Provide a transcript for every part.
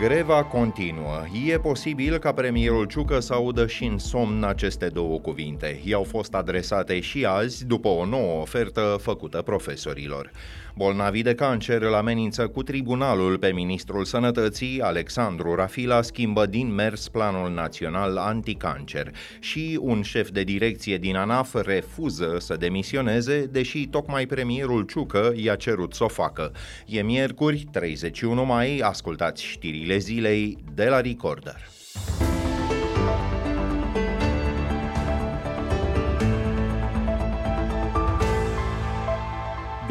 Greva continuă. E posibil ca premierul Ciucă să audă și în somn aceste două cuvinte. I-au fost adresate și azi după o nouă ofertă făcută profesorilor. Bolnavii de cancer îl amenință cu tribunalul pe ministrul sănătății, Alexandru Rafila, schimbă din mers planul național anticancer și un șef de direcție din ANAF refuză să demisioneze, deși tocmai premierul Ciucă i-a cerut să o facă. E miercuri, 31 mai, ascultați știrile zilei de la Recorder.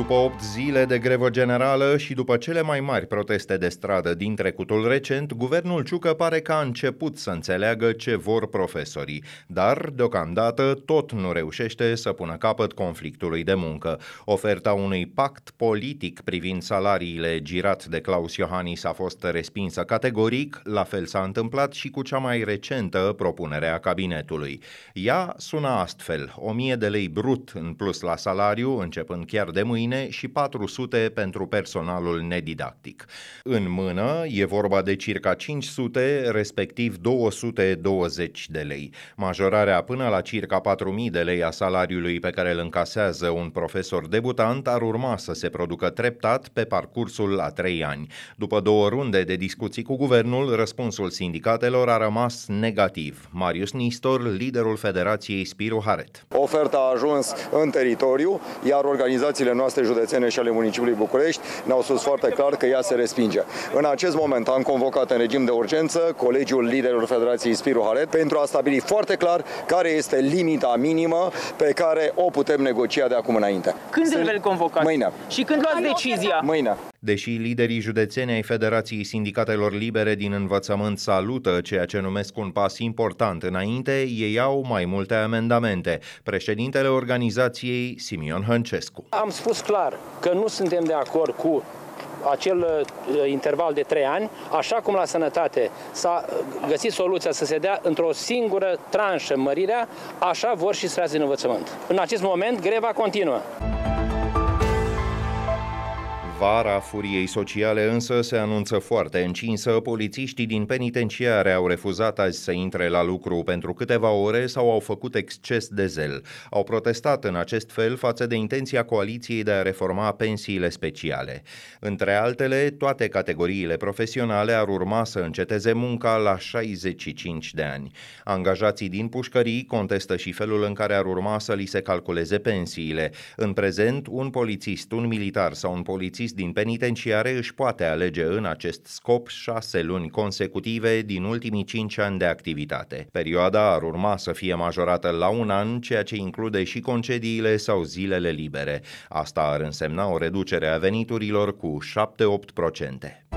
După 8 zile de grevă generală și după cele mai mari proteste de stradă din trecutul recent, guvernul Ciucă pare că a început să înțeleagă ce vor profesorii, dar, deocamdată, tot nu reușește să pună capăt conflictului de muncă. Oferta unui pact politic privind salariile girat de Claus Iohannis a fost respinsă categoric, la fel s-a întâmplat și cu cea mai recentă propunere a cabinetului. Ea sună astfel, 1000 de lei brut în plus la salariu, începând chiar de mâine, mâine și 400 pentru personalul nedidactic. În mână e vorba de circa 500, respectiv 220 de lei. Majorarea până la circa 4000 de lei a salariului pe care îl încasează un profesor debutant ar urma să se producă treptat pe parcursul la 3 ani. După două runde de discuții cu guvernul, răspunsul sindicatelor a rămas negativ. Marius Nistor, liderul Federației Spiru Haret. Oferta a ajuns în teritoriu, iar organizațiile noastre noastre județene și ale municipiului București ne-au spus foarte clar că ea se respinge. În acest moment am convocat în regim de urgență Colegiul Liderilor Federației Spiru Haret pentru a stabili foarte clar care este limita minimă pe care o putem negocia de acum înainte. Când îl veți convoca? Mâine. Și când luați decizia? Mâine. Deși liderii județeni ai Federației Sindicatelor Libere din învățământ salută ceea ce numesc un pas important înainte, ei au mai multe amendamente. Președintele organizației, Simion Hăncescu. Am spus clar că nu suntem de acord cu acel uh, interval de trei ani, așa cum la sănătate s-a găsit soluția să se dea într-o singură tranșă mărirea, așa vor și strați din învățământ. În acest moment, greva continuă. Vara furiei sociale însă se anunță foarte încinsă. Polițiștii din penitenciare au refuzat azi să intre la lucru pentru câteva ore sau au făcut exces de zel. Au protestat în acest fel față de intenția coaliției de a reforma pensiile speciale. Între altele, toate categoriile profesionale ar urma să înceteze munca la 65 de ani. Angajații din pușcării contestă și felul în care ar urma să li se calculeze pensiile. În prezent, un polițist, un militar sau un polițist polițist din penitenciare își poate alege în acest scop șase luni consecutive din ultimii cinci ani de activitate. Perioada ar urma să fie majorată la un an, ceea ce include și concediile sau zilele libere. Asta ar însemna o reducere a veniturilor cu 7-8%.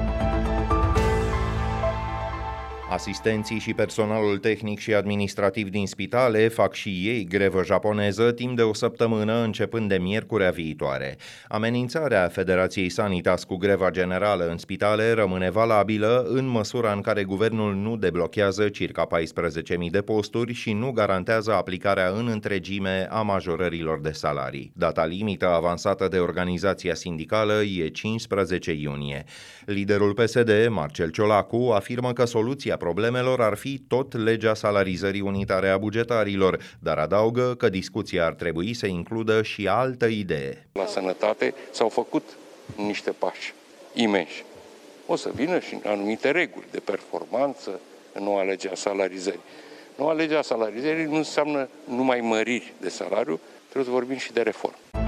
Asistenții și personalul tehnic și administrativ din spitale fac și ei grevă japoneză timp de o săptămână începând de miercurea viitoare. Amenințarea Federației Sanitas cu greva generală în spitale rămâne valabilă în măsura în care guvernul nu deblochează circa 14.000 de posturi și nu garantează aplicarea în întregime a majorărilor de salarii. Data limită avansată de organizația sindicală e 15 iunie. Liderul PSD, Marcel Ciolacu, afirmă că soluția problemelor ar fi tot legea salarizării unitare a bugetarilor, dar adaugă că discuția ar trebui să includă și altă idee. La sănătate s-au făcut niște pași imensi. O să vină și anumite reguli de performanță în noua lege a salarizării. Noua lege a salarizării nu înseamnă numai măriri de salariu, trebuie să vorbim și de reformă.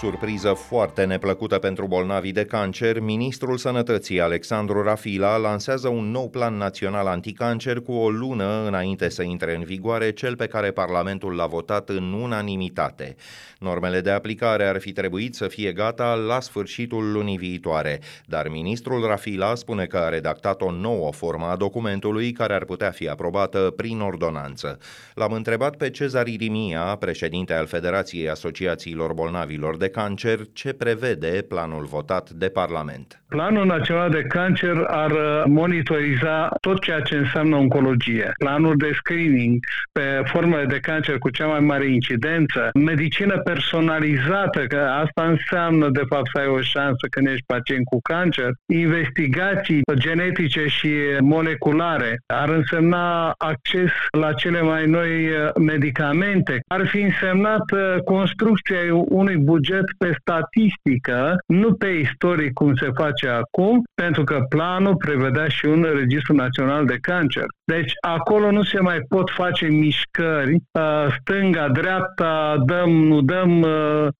Surpriză foarte neplăcută pentru bolnavii de cancer, ministrul sănătății Alexandru Rafila lansează un nou plan național anticancer cu o lună înainte să intre în vigoare cel pe care Parlamentul l-a votat în unanimitate. Normele de aplicare ar fi trebuit să fie gata la sfârșitul lunii viitoare, dar ministrul Rafila spune că a redactat o nouă formă a documentului care ar putea fi aprobată prin ordonanță. L-am întrebat pe Cezar Irimia, președinte al Federației Asociațiilor Bolnavilor de cancer ce prevede planul votat de Parlament. Planul Național de Cancer ar uh, monitoriza tot ceea ce înseamnă oncologie, planul de screening pe formele de cancer cu cea mai mare incidență, medicină personalizată, că asta înseamnă de fapt să ai o șansă când ești pacient cu cancer, investigații genetice și moleculare, ar însemna acces la cele mai noi uh, medicamente, ar fi însemnat uh, construcția unui buget pe statistică, nu pe istoric cum se face acum, pentru că planul prevedea și un registru național de cancer. Deci acolo nu se mai pot face mișcări, uh, stânga, dreapta, dăm, nu dăm,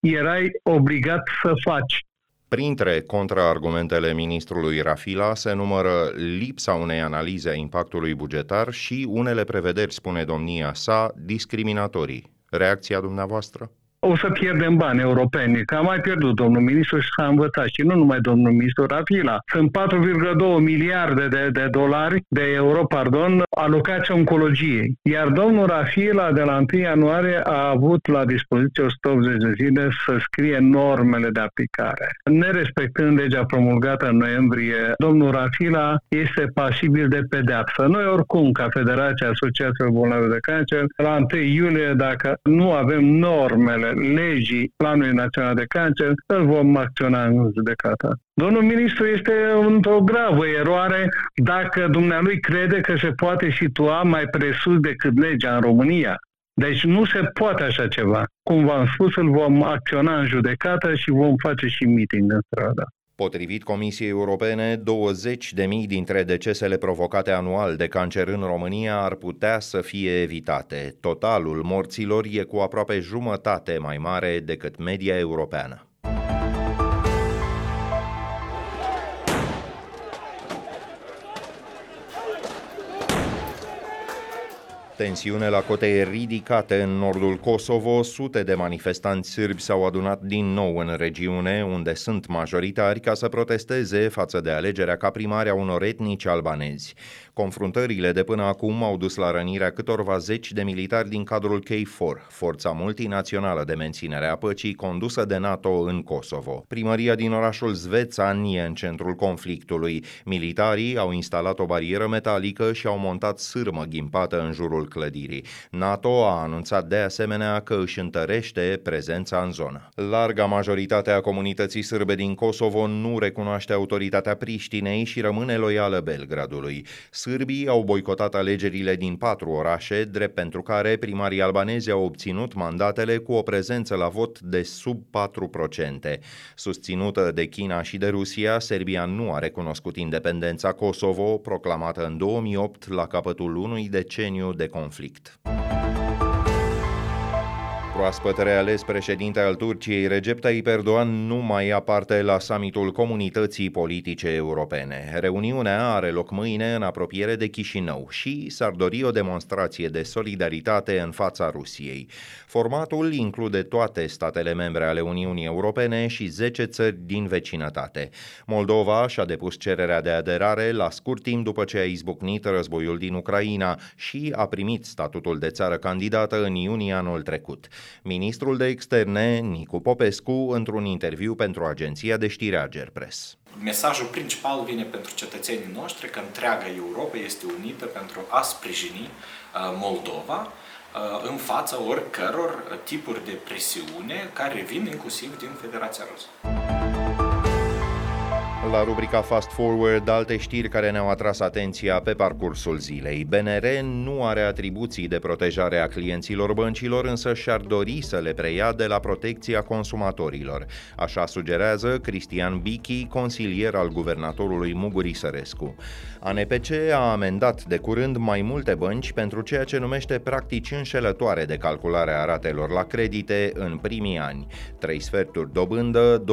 erai obligat să faci. Printre contraargumentele ministrului Rafila se numără lipsa unei analize a impactului bugetar și unele prevederi, spune domnia sa, discriminatorii. Reacția dumneavoastră? O să pierdem bani europeni. Că a mai pierdut domnul ministru și s-a învățat și nu numai domnul ministru Rafila. Sunt 4,2 miliarde de, de dolari, de euro, pardon, alocați oncologiei. Iar domnul Rafila de la 1 ianuarie a avut la dispoziție 180 de zile să scrie normele de aplicare. Nerespectând legea promulgată în noiembrie, domnul Rafila este pasibil de pedeapsă. Noi oricum, ca Federația Asociațiilor Bolnavi de Cancer, la 1 iulie, dacă nu avem normele legii Planului Național de Cancer, îl vom acționa în judecată. Domnul ministru este într-o gravă eroare dacă dumnealui crede că se poate situa mai presus decât legea în România. Deci nu se poate așa ceva. Cum v-am spus, îl vom acționa în judecată și vom face și meeting în stradă. Potrivit Comisiei Europene, 20 de mii dintre decesele provocate anual de cancer în România ar putea să fie evitate. Totalul morților e cu aproape jumătate mai mare decât media europeană. Tensiune la cote ridicate în nordul Kosovo, sute de manifestanți sârbi s-au adunat din nou în regiune, unde sunt majoritari, ca să protesteze față de alegerea ca primare a unor etnici albanezi. Confruntările de până acum au dus la rănirea câtorva zeci de militari din cadrul KFOR, forța multinațională de menținere a păcii condusă de NATO în Kosovo. Primăria din orașul Zvețan e în centrul conflictului. Militarii au instalat o barieră metalică și au montat sârmă ghimpată în jurul clădirii. NATO a anunțat de asemenea că își întărește prezența în zonă. Larga majoritate a comunității sârbe din Kosovo nu recunoaște autoritatea Priștinei și rămâne loială Belgradului. Sârbii au boicotat alegerile din patru orașe, drept pentru care primarii albanezi au obținut mandatele cu o prezență la vot de sub 4%. Susținută de China și de Rusia, Serbia nu a recunoscut independența Kosovo, proclamată în 2008 la capătul unui deceniu de conflict. konflikt. Proaspăt reales președinte al Turciei, Recep Tayyip Erdogan nu mai ia parte la summitul comunității politice europene. Reuniunea are loc mâine în apropiere de Chișinău și s-ar dori o demonstrație de solidaritate în fața Rusiei. Formatul include toate statele membre ale Uniunii Europene și 10 țări din vecinătate. Moldova și-a depus cererea de aderare la scurt timp după ce a izbucnit războiul din Ucraina și a primit statutul de țară candidată în iunie anul trecut. Ministrul de Externe, Nicu Popescu, într-un interviu pentru agenția de știri Agerpres. Mesajul principal vine pentru cetățenii noștri că întreaga Europa este unită pentru a sprijini uh, Moldova uh, în fața oricăror tipuri de presiune care vin inclusiv din Federația Rusă. La rubrica Fast Forward, alte știri care ne-au atras atenția pe parcursul zilei. BNR nu are atribuții de protejare a clienților băncilor, însă și-ar dori să le preia de la protecția consumatorilor. Așa sugerează Cristian Bichi, consilier al guvernatorului Muguri Sărescu. ANPC a amendat de curând mai multe bănci pentru ceea ce numește practici înșelătoare de calculare a ratelor la credite în primii ani. Trei sferturi dobândă,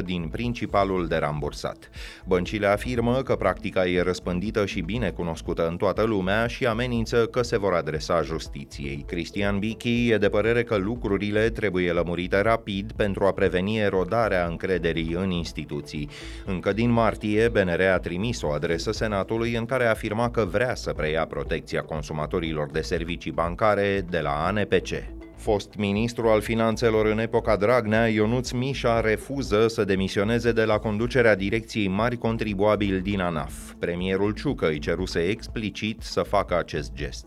25% din principalul de rambursat. Băncile afirmă că practica e răspândită și bine cunoscută în toată lumea și amenință că se vor adresa justiției. Cristian Bichi e de părere că lucrurile trebuie lămurite rapid pentru a preveni erodarea încrederii în instituții. Încă din martie, BNR a trimis o adresă Senatului în care afirma că vrea să preia protecția consumatorilor de servicii bancare de la ANPC. Fost ministru al finanțelor în epoca Dragnea, Ionuț Mișa refuză să demisioneze de la conducerea direcției mari contribuabili din ANAF. Premierul Ciucă îi ceruse explicit să facă acest gest.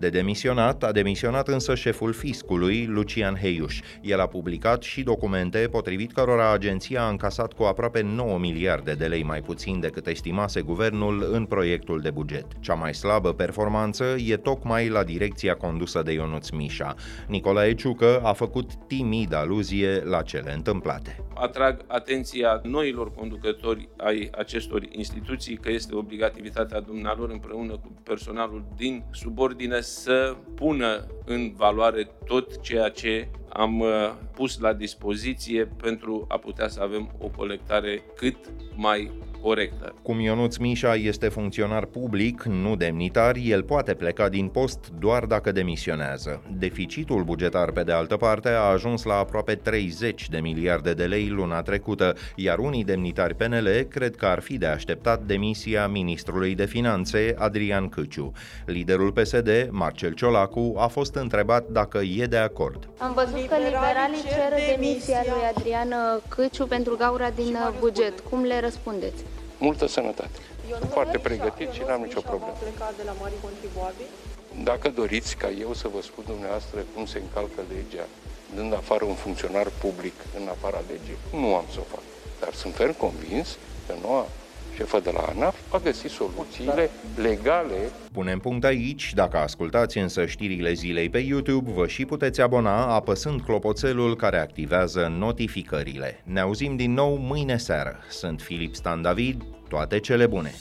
De demisionat, a demisionat însă șeful fiscului, Lucian Heiuș. El a publicat și documente potrivit cărora agenția a încasat cu aproape 9 miliarde de lei mai puțin decât estimase guvernul în proiectul de buget. Cea mai slabă performanță e tocmai la direcția condusă de Ionuț Mișa. Nicolae Ciucă a făcut timid aluzie la cele întâmplate. Atrag atenția noilor conducători ai acestor instituții că este obligativitatea dumnealor împreună cu personalul din subordine să pună în valoare tot ceea ce am uh, pus la dispoziție pentru a putea să avem o colectare cât mai corectă. Cum Ionuț Mișa este funcționar public, nu demnitar, el poate pleca din post doar dacă demisionează. Deficitul bugetar, pe de altă parte, a ajuns la aproape 30 de miliarde de lei luna trecută, iar unii demnitari PNL cred că ar fi de așteptat demisia ministrului de finanțe, Adrian Câciu. Liderul PSD, Marcel Ciolacu, a fost întrebat dacă e de acord. Am văzut că liberalii cer demisia lui Adrian Câciu pentru gaura din buget. Cum le răspundeți? Multă sănătate. Foarte pregătit și n-am nicio problemă. Dacă doriți ca eu să vă spun dumneavoastră cum se încalcă legea, dând afară un funcționar public în afara legii, nu am să o fac. Dar sunt ferm convins că noua șefă de la ANAF a găsit soluțiile legale. Punem punct aici. Dacă ascultați însă știrile zilei pe YouTube, vă și puteți abona apăsând clopoțelul care activează notificările. Ne auzim din nou mâine seară. Sunt Filip Stan David, toate cele bune!